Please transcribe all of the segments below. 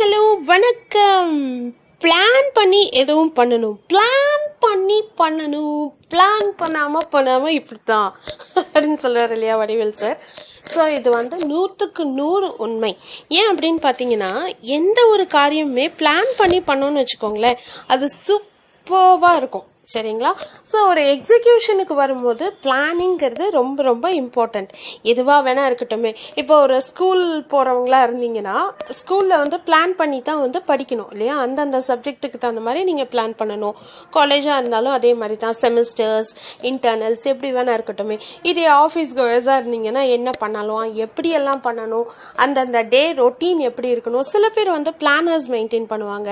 Hello வணக்கம். Plan பண்ணி எதுவும் பண்ணணும். பிளான் பண்ணி பண்ணணும். பிளான் பண்ணாமல் பண்ணாமல் இப்படி தான் அப்படின்னு சொல்கிறார் இல்லையா வடிவேல் சார் ஸோ இது வந்து நூற்றுக்கு நூறு உண்மை. ஏன் அப்படின்னு பார்த்தீங்கன்னா எந்த ஒரு காரியமுமே பிளான் பண்ணி பண்ணோன்னு வச்சுக்கோங்களேன் அது சூப்பர்வாக இருக்கும். சரிங்களா? ஸோ ஒரு எக்ஸிக்யூஷனுக்கு வரும்போது பிளானிங்கிறது ரொம்ப ரொம்ப இம்பார்ட்டண்ட் எதுவாக வேணால் இருக்கட்டுமே. இப்போ ஒரு ஸ்கூல் போகிறவங்களா இருந்தீங்கன்னா ஸ்கூலில் வந்து பிளான் பண்ணி தான் வந்து படிக்கணும் இல்லையா? அந்தந்த சப்ஜெக்ட்டுக்கு தகுந்த மாதிரி நீங்கள் பிளான் பண்ணணும். காலேஜாக இருந்தாலும் அதே மாதிரி தான் செமிஸ்டர்ஸ் இன்டர்னல்ஸ் எப்படி வேணால் இருக்கட்டுமே. இதே ஆஃபீஸ் கோயர்ஸாக இருந்தீங்கன்னா என்ன பண்ணலாம்? எப்படியெல்லாம் பண்ணணும்? அந்தந்த டே ரொட்டீன் எப்படி இருக்கணும்? சில பேர் வந்து பிளானர்ஸ் மெயின்டைன் பண்ணுவாங்க.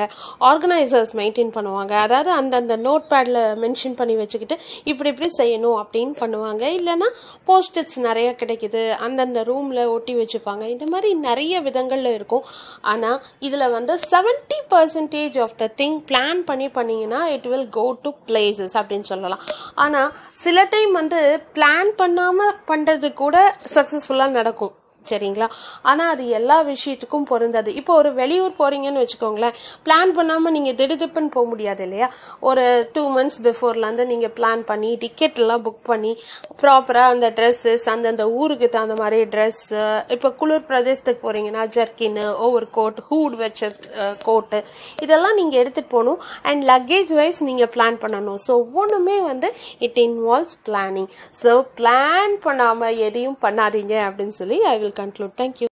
ஆர்கனைசர்ஸ் மெயின்டைன் பண்ணுவாங்க. அதாவது அந்தந்த நோட் பேடில் மென்ஷன் பண்ணி வச்சுக்கிட்டு இப்படி இப்படி செய்யணும் அப்படின்னு பண்ணுவாங்க. இல்லைன்னா போஸ்டர்ஸ் நிறைய கிடைக்குது. அந்தந்த ரூமில் ஒட்டி வச்சுப்பாங்க. இந்த மாதிரி நிறைய விதங்களில் இருக்கும். ஆனால் இதில் வந்து seventy percentage of the thing plan பண்ணி பண்ணிங்கன்னா it will go to places அப்படின்னு சொல்லலாம். ஆனால் சில டைம் வந்து பிளான் பண்ணாமல் பண்ணுறது கூட சக்ஸஸ்ஃபுல்லாக நடக்கும். சரிங்களா? ஆனால் அது எல்லா விஷயத்துக்கும் பொருந்தாது. இப்போ ஒரு வெளியூர் போகிறீங்கன்னு வச்சுக்கோங்களேன் பிளான் பண்ணாமல் நீங்கள் திடுதிப்புன்னு போக முடியாது இல்லையா? ஒரு டூ மந்த்ஸ் பிஃபோர்லேருந்து நீங்கள் பிளான் பண்ணி டிக்கெட்லாம் புக் பண்ணி ப்ராப்பராக அந்த ட்ரெஸ்ஸஸ் அந்தந்த ஊருக்கு தகுந்த மாதிரி ட்ரெஸ்ஸு இப்போ குளிர் பிரதேசத்துக்கு போகிறீங்கன்னா ஜர்க்கின்னு ஓவர் கோட் ஹூட் வச்ச கோட்டு இதெல்லாம் நீங்கள் எடுத்துகிட்டு போகணும். அண்ட் லக்கேஜ் வைஸ் நீங்கள் பிளான் பண்ணணும். ஸோ ஒவ்வொன்றுமே வந்து it involves planning so plan பண்ணாமல் எதையும் பண்ணாதீங்க அப்படின்னு சொல்லி I will conclude. Thank you.